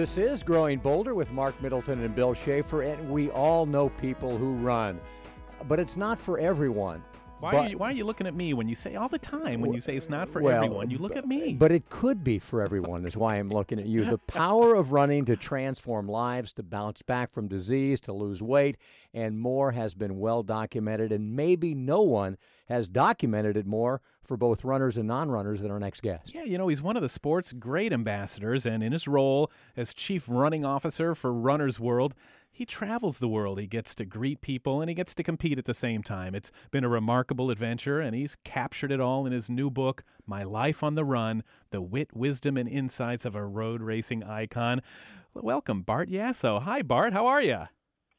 This is Growing Bolder with Mark Middleton and Bill Schaefer, and we all know people who run, but it's not for everyone. Why, But- are you, why are you looking at me when you say all the time when you say it's not for Well, everyone? You look at me. But it could be for everyone, is why I'm looking at you. The power of running to transform lives, to bounce back from disease, to lose weight, and more has been well documented, and maybe no one has documented it more for both runners and non runners than our next guest. yeah, you know, he's one of the sport's great ambassadors, and in his role as chief running officer for Runner's World, he travels the world. He gets to greet people and he gets to compete at the same time. It's been a remarkable adventure, and he's captured it all in his new book, My Life on the Run The Wit, Wisdom, and Insights of a Road Racing Icon. Welcome, Bart Yasso. Hi, Bart. How are you?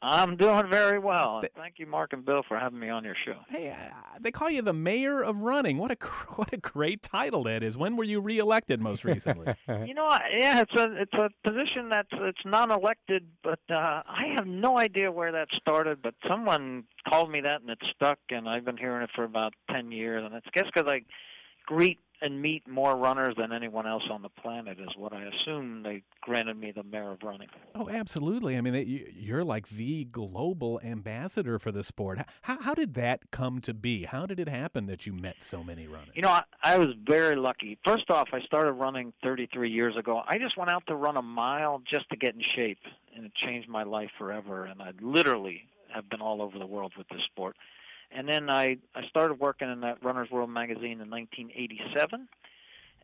I'm doing very well. and Thank you, Mark and Bill, for having me on your show. Hey, uh, they call you the mayor of running. What a gr- what a great title that is. When were you reelected most recently? You know, I- yeah, it's a it's a position that's it's non-elected, but uh, I have no idea where that started. But someone called me that, and it stuck, and I've been hearing it for about ten years. And it's I guess because I greet and meet more runners than anyone else on the planet is what I assume they granted me the mayor of running. oh, absolutely. I mean, they- you're like the global ambassador for the sport. How, how did that come to be? How did it happen that you met so many runners? You know, I, I was very lucky. First off, I started running 33 years ago. I just went out to run a mile just to get in shape, and it changed my life forever. And I literally have been all over the world with this sport. And then I I started working in that Runner's World magazine in 1987,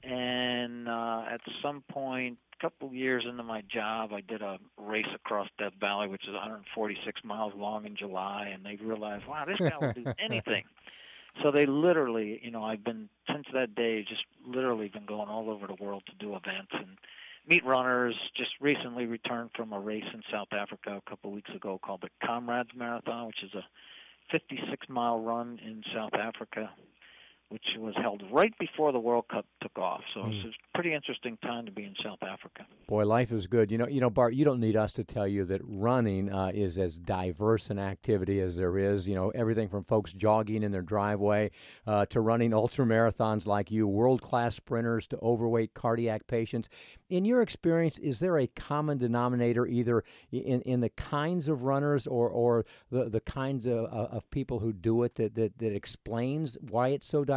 and uh, at some point, a couple years into my job, I did a race across Death Valley, which is 146 miles long in July, and they realized, wow, this guy will do anything. So they literally, you know, I've been since that day just literally been going all over the world to do events and meet runners. Just recently returned from a race in South Africa a couple weeks ago called the Comrades Marathon, which is a 56 mile run in South Africa, which was held right before the World Cup took off. So it's a pretty interesting time to be in South Africa. Boy, life is good. You know, you know, Bart. You don't need us to tell you that running uh, is as diverse an activity as there is. You know, everything from folks jogging in their driveway uh, to running ultra marathons like you, world class sprinters to overweight cardiac patients. In your experience, is there a common denominator either in, in the kinds of runners or, or the, the kinds of, of people who do it that, that, that explains why it's so diverse?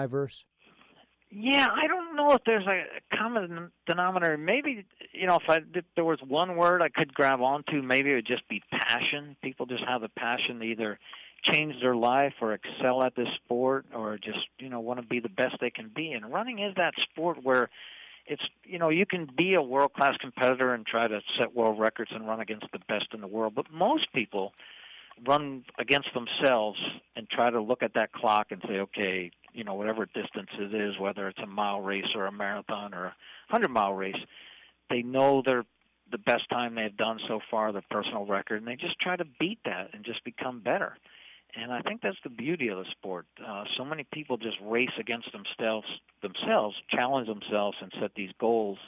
Yeah, I don't know if there's a common denominator. Maybe you know, if I if there was one word I could grab onto, maybe it would just be passion. People just have a passion to either change their life or excel at this sport, or just you know want to be the best they can be. And running is that sport where it's you know you can be a world class competitor and try to set world records and run against the best in the world, but most people run against themselves and try to look at that clock and say, okay, you know, whatever distance it is, whether it's a mile race or a marathon or a hundred mile race, they know they're the best time they've done so far, their personal record, and they just try to beat that and just become better. And I think that's the beauty of the sport. Uh, so many people just race against themselves, themselves, challenge themselves, and set these goals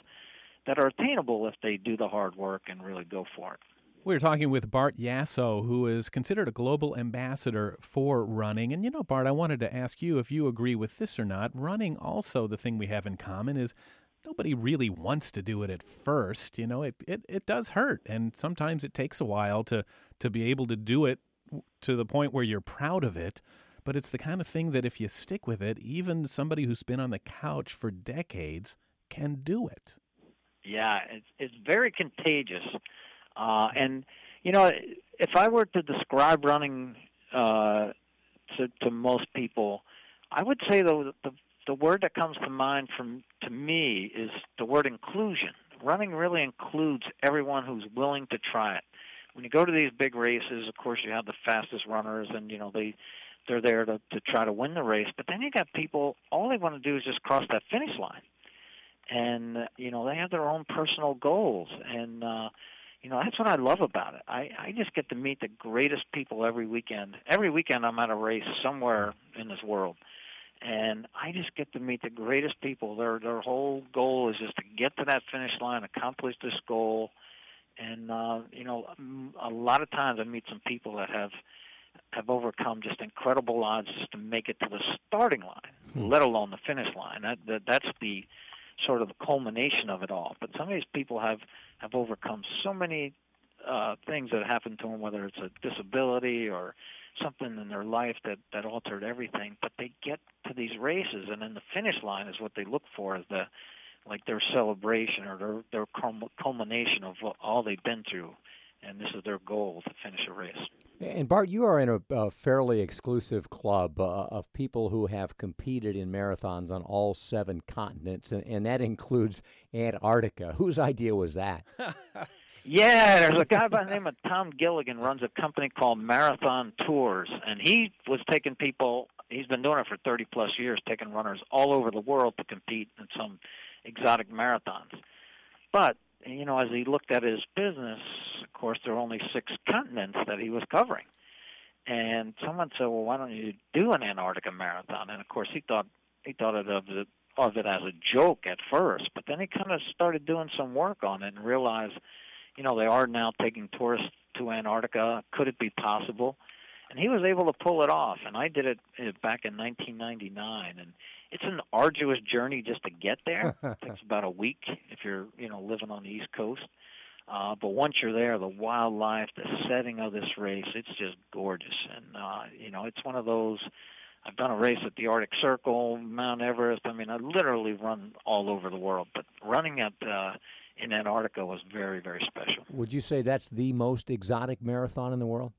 that are attainable if they do the hard work and really go for it. We're talking with Bart Yasso, who is considered a global ambassador for running. And you know, Bart, I wanted to ask you if you agree with this or not. Running, also, the thing we have in common is nobody really wants to do it at first. You know, it, it, it does hurt. And sometimes it takes a while to, to be able to do it to the point where you're proud of it. But it's the kind of thing that if you stick with it, even somebody who's been on the couch for decades can do it. Yeah, it's it's very contagious. Uh, and you know, if I were to describe running uh, to to most people, I would say the, the the word that comes to mind from to me is the word inclusion. Running really includes everyone who's willing to try it. When you go to these big races, of course, you have the fastest runners, and you know they they're there to to try to win the race. But then you got people all they want to do is just cross that finish line, and you know they have their own personal goals and. uh you know that's what I love about it. I I just get to meet the greatest people every weekend. Every weekend I'm at a race somewhere in this world, and I just get to meet the greatest people. Their their whole goal is just to get to that finish line, accomplish this goal, and uh, you know a lot of times I meet some people that have have overcome just incredible odds just to make it to the starting line, let alone the finish line. That, that that's the sort of the culmination of it all. But some of these people have have overcome so many uh, things that happened to them, whether it's a disability or something in their life that that altered everything. But they get to these races, and then the finish line is what they look for, is the like their celebration or their their culmination of what, all they've been through and this is their goal to finish a race. And Bart, you are in a, a fairly exclusive club uh, of people who have competed in marathons on all seven continents, and, and that includes Antarctica. Whose idea was that? yeah, there's a guy by the name of Thom Gilligan runs a company called Marathon Tours, and he was taking people. He's been doing it for 30 plus years, taking runners all over the world to compete in some exotic marathons. But you know, as he looked at his business, of course, there were only six continents that he was covering. And someone said, "Well, why don't you do an Antarctica marathon?" And of course, he thought he thought of it of it as a joke at first, but then he kind of started doing some work on it and realized, you know, they are now taking tourists to Antarctica. Could it be possible? And he was able to pull it off. And I did it uh, back in 1999, and it's an arduous journey just to get there. it takes about a week if you're you know living on the East Coast. Uh, but once you're there, the wildlife, the setting of this race, it's just gorgeous. And uh, you know, it's one of those. I've done a race at the Arctic Circle, Mount Everest. I mean, I literally run all over the world. But running at uh, in Antarctica was very, very special. Would you say that's the most exotic marathon in the world?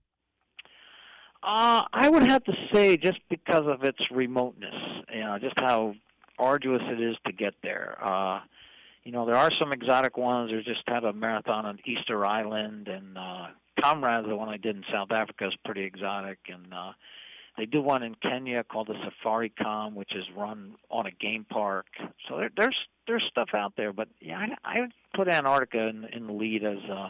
Uh, I would have to say just because of its remoteness, you know, just how arduous it is to get there. Uh, you know, there are some exotic ones. There's just had a marathon on Easter Island, and uh, Comrades, the one I did in South Africa, is pretty exotic. And uh, they do one in Kenya called the Safaricom, which is run on a game park. So there, there's there's stuff out there, but yeah, I, I would put Antarctica in, in the lead as uh,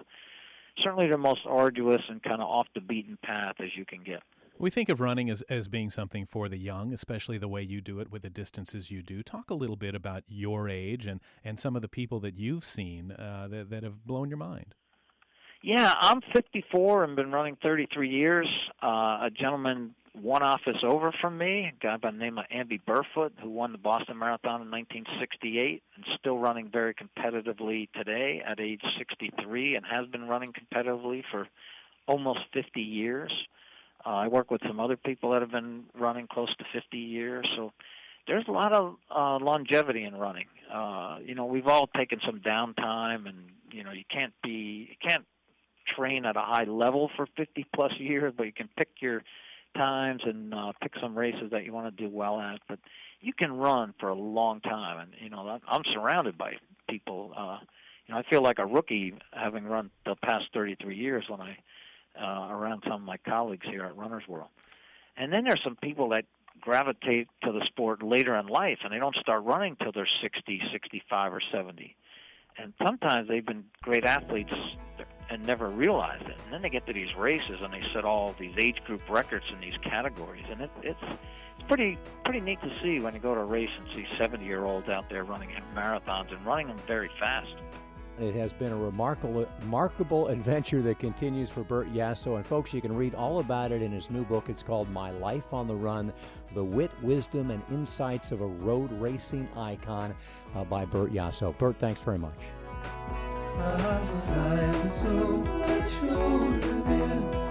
certainly the most arduous and kind of off the beaten path as you can get. We think of running as, as being something for the young, especially the way you do it with the distances you do. Talk a little bit about your age and, and some of the people that you've seen uh, that, that have blown your mind. Yeah, I'm 54 and been running 33 years. Uh, a gentleman one office over from me, a guy by the name of Amby Burfoot, who won the Boston Marathon in 1968 and still running very competitively today at age 63 and has been running competitively for almost 50 years. Uh, I work with some other people that have been running close to 50 years, so there's a lot of uh, longevity in running. Uh, you know, we've all taken some downtime, and you know, you can't be, you can't train at a high level for 50 plus years, but you can pick your times and uh, pick some races that you want to do well at. But you can run for a long time, and you know I'm surrounded by people. Uh, you know, I feel like a rookie having run the past 33 years when I uh, around some of my colleagues here at Runner's World. And then there's some people that gravitate to the sport later in life, and they don't start running till they're 60, 65, or 70. And sometimes they've been great athletes and never realize it. And then they get to these races and they set all these age group records in these categories, and it, it's it's pretty pretty neat to see when you go to a race and see 70 year olds out there running marathons and running them very fast. It has been a remarkable, remarkable adventure that continues for Bart Yasso. And folks, you can read all about it in his new book. It's called My Life on the Run The Wit, Wisdom, and Insights of a Road Racing Icon uh, by Bart Yasso. Bart, thanks very much. I am so much older than